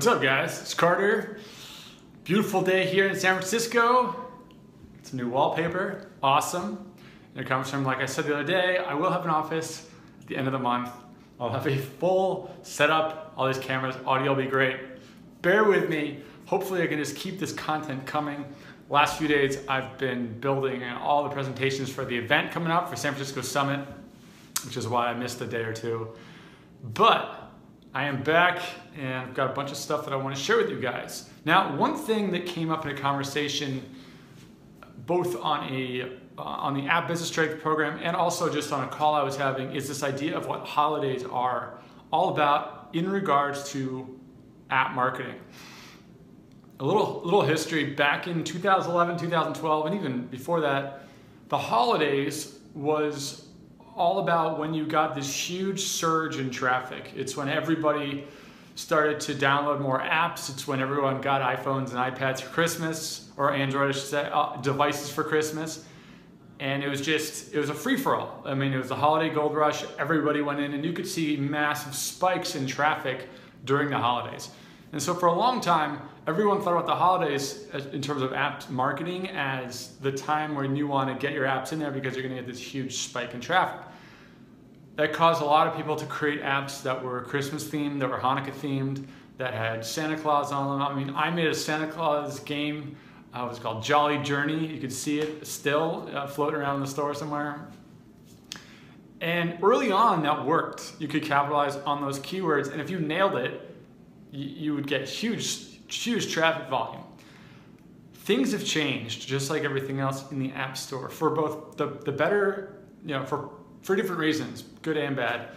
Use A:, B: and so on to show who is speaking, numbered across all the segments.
A: What's up, guys? It's Carter. Beautiful day here in San Francisco. It's a new wallpaper. Awesome. And it comes from, like I said the other day, I will have an office at the end of the month. I'll have a full setup, all these cameras, audio will be great. Bear with me. Hopefully, I can just keep this content coming. Last few days, I've been building and all the presentations for the event coming up for San Francisco Summit, which is why I missed a day or two. But I am back and I've got a bunch of stuff that I want to share with you guys. Now, one thing that came up in a conversation both on a uh, on the app business strength program and also just on a call I was having is this idea of what holidays are all about in regards to app marketing. A little little history back in 2011, 2012 and even before that, the holidays was all about when you got this huge surge in traffic. It's when everybody started to download more apps. It's when everyone got iPhones and iPads for Christmas, or Android uh, devices for Christmas. And it was just, it was a free for all. I mean, it was the holiday gold rush. Everybody went in, and you could see massive spikes in traffic during the holidays. And so for a long time, everyone thought about the holidays in terms of app marketing as the time when you want to get your apps in there because you're going to get this huge spike in traffic. That caused a lot of people to create apps that were Christmas themed, that were Hanukkah themed, that had Santa Claus on them. I mean, I made a Santa Claus game. Uh, it was called Jolly Journey. You could see it still uh, floating around in the store somewhere. And early on, that worked. You could capitalize on those keywords, and if you nailed it, you would get huge, huge traffic volume. Things have changed, just like everything else in the App Store, for both the, the better, you know, for, for different reasons, good and bad.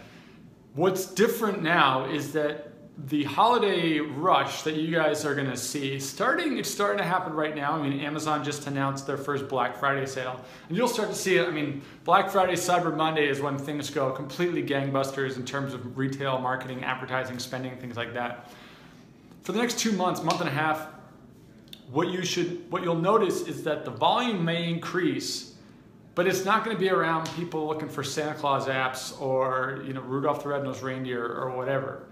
A: What's different now is that the holiday rush that you guys are going to see starting it's starting to happen right now i mean amazon just announced their first black friday sale and you'll start to see it i mean black friday cyber monday is when things go completely gangbusters in terms of retail marketing advertising spending things like that for the next two months, month and a half, what you should, what you'll notice is that the volume may increase, but it's not going to be around people looking for Santa Claus apps or you know Rudolph the Red-Nosed Reindeer or whatever.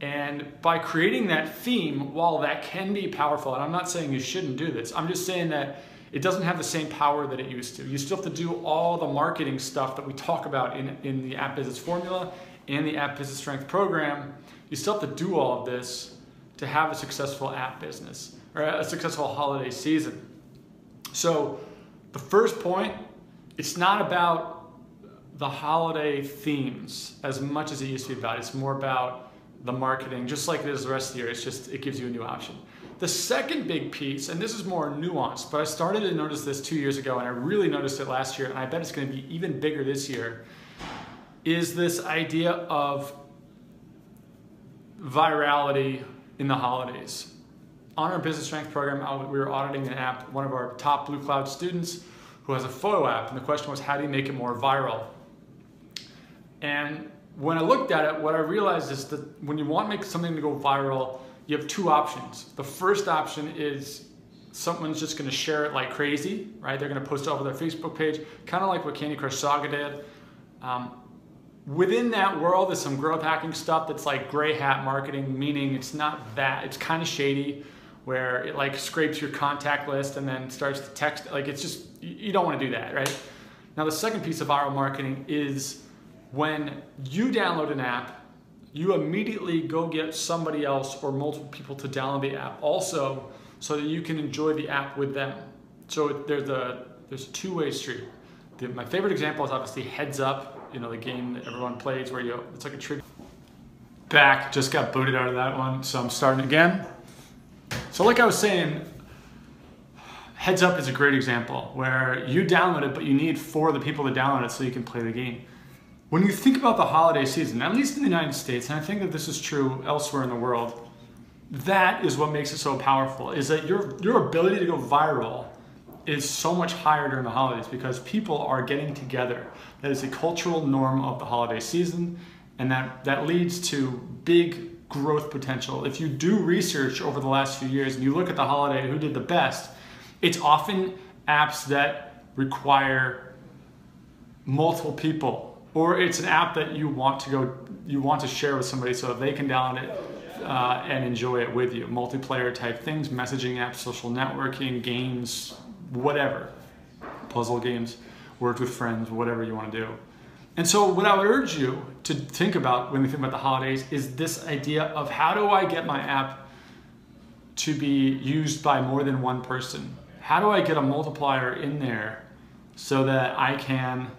A: And by creating that theme, while that can be powerful, and I'm not saying you shouldn't do this, I'm just saying that it doesn't have the same power that it used to. You still have to do all the marketing stuff that we talk about in, in the App Business Formula and the App Business Strength program. You still have to do all of this to have a successful app business or a successful holiday season. So, the first point, it's not about the holiday themes as much as it used to be about. It's more about the marketing, just like it is the rest of the year. It's just, it gives you a new option. The second big piece, and this is more nuanced, but I started to notice this two years ago and I really noticed it last year, and I bet it's to be even bigger this year, is this idea of virality in the holidays. On our business strength program, we were auditing an app, one of our top Bluecloud students who has a photo app, and the question was, how do you make it more viral? And when I looked at it, what I realized is that when you want to make something to go viral, you have two options. The first option is someone's just to share it like crazy, right? They're to post it over their Facebook page, kind of like what Candy Crush Saga did. Um, Within that world is some growth hacking stuff that's like gray hat marketing, meaning it's not that, it's kind of shady where it like scrapes your contact list and then starts to text. Like it's just, you don't want to do that, right? Now, the second piece of viral marketing is when you download an app, you immediately go get somebody else or multiple people to download the app also so that you can enjoy the app with them. So there's a, there's a two-way street. The, my favorite example is obviously Heads Up you know the game that everyone plays where you it's like a trivia. Back, just got booted out of that one, so I'm starting again. So like I was saying, Heads Up is a great example where you download it, but you need four of the people to download it so you can play the game. When you think about the holiday season, at least in the United States, and I think that this is true elsewhere in the world, that is what makes it so powerful, is that your, your ability to go viral is so much higher during the holidays because people are getting together. That is a cultural norm of the holiday season, and that, that leads to big growth potential. If you do research over the last few years and you look at the holiday, who did the best, it's often apps that require multiple people or it's an app that you want to go you want to share with somebody so they can download it uh, and enjoy it with you. Multiplayer type things, messaging apps, social networking, games, whatever, puzzle games, work with friends, whatever you want to do. And so, what I would urge you to think about when we think about the holidays is this idea of how do I get my app to be used by more than one person? How do I get a multiplier in there so that I can,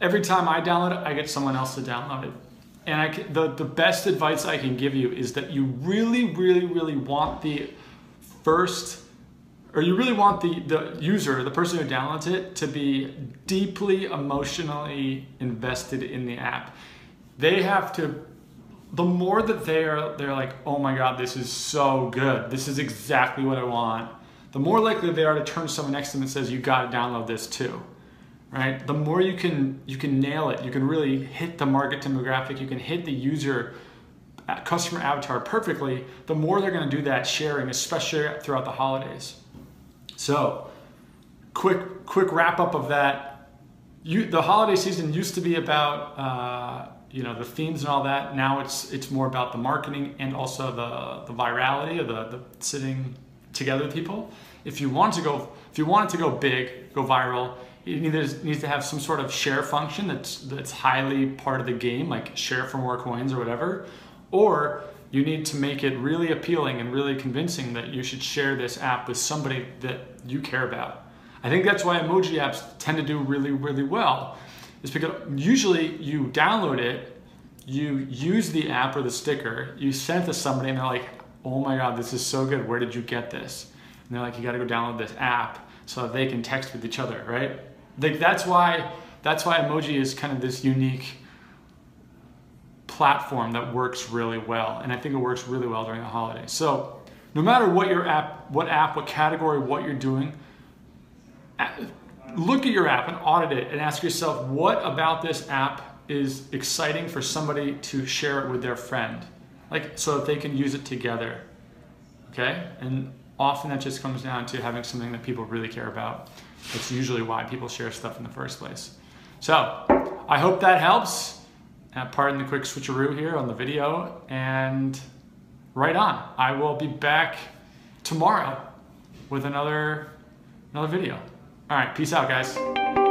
A: every time I download it, I get someone else to download it? And I the, the best advice I can give you is that you really, really, really want the first or you really want the, the user, the person who downloads it, to be deeply emotionally invested in the app. They have to, the more that they're, they're like, oh my God, this is so good. This is exactly what I want. The more likely they are to turn to someone next to them and says, you gotta download this too, right? The more you can, you can nail it, you can really hit the market demographic, you can hit the user uh, customer avatar perfectly, the more they're gonna do that sharing, especially throughout the holidays. So, quick quick wrap up of that. You, the holiday season used to be about uh, you know the themes and all that. Now it's it's more about the marketing and also the the virality of the, the sitting together with people. If you want to go if you want it to go big, go viral, it needs, needs to have some sort of share function that's that's highly part of the game, like share for more coins or whatever, or you need to make it really appealing and really convincing that you should share this app with somebody that you care about. I think that's why emoji apps tend to do really, really well. Is because usually you download it, you use the app or the sticker, you send it to somebody and they're like, oh my God, this is so good. Where did you get this? And they're like, you gotta go download this app so that they can text with each other, right? Like that's why that's why emoji is kind of this unique platform that works really well. And I think it works really well during the holidays. So no matter what your app, what app, what category, what you're doing, look at your app and audit it and ask yourself, what about this app is exciting for somebody to share it with their friend? Like, so that they can use it together. Okay? And often that just comes down to having something that people really care about. That's usually why people share stuff in the first place. So, I hope that helps. Uh, pardon the quick switcheroo here on the video, and right on. I will be back tomorrow with another another video. All right, peace out, guys.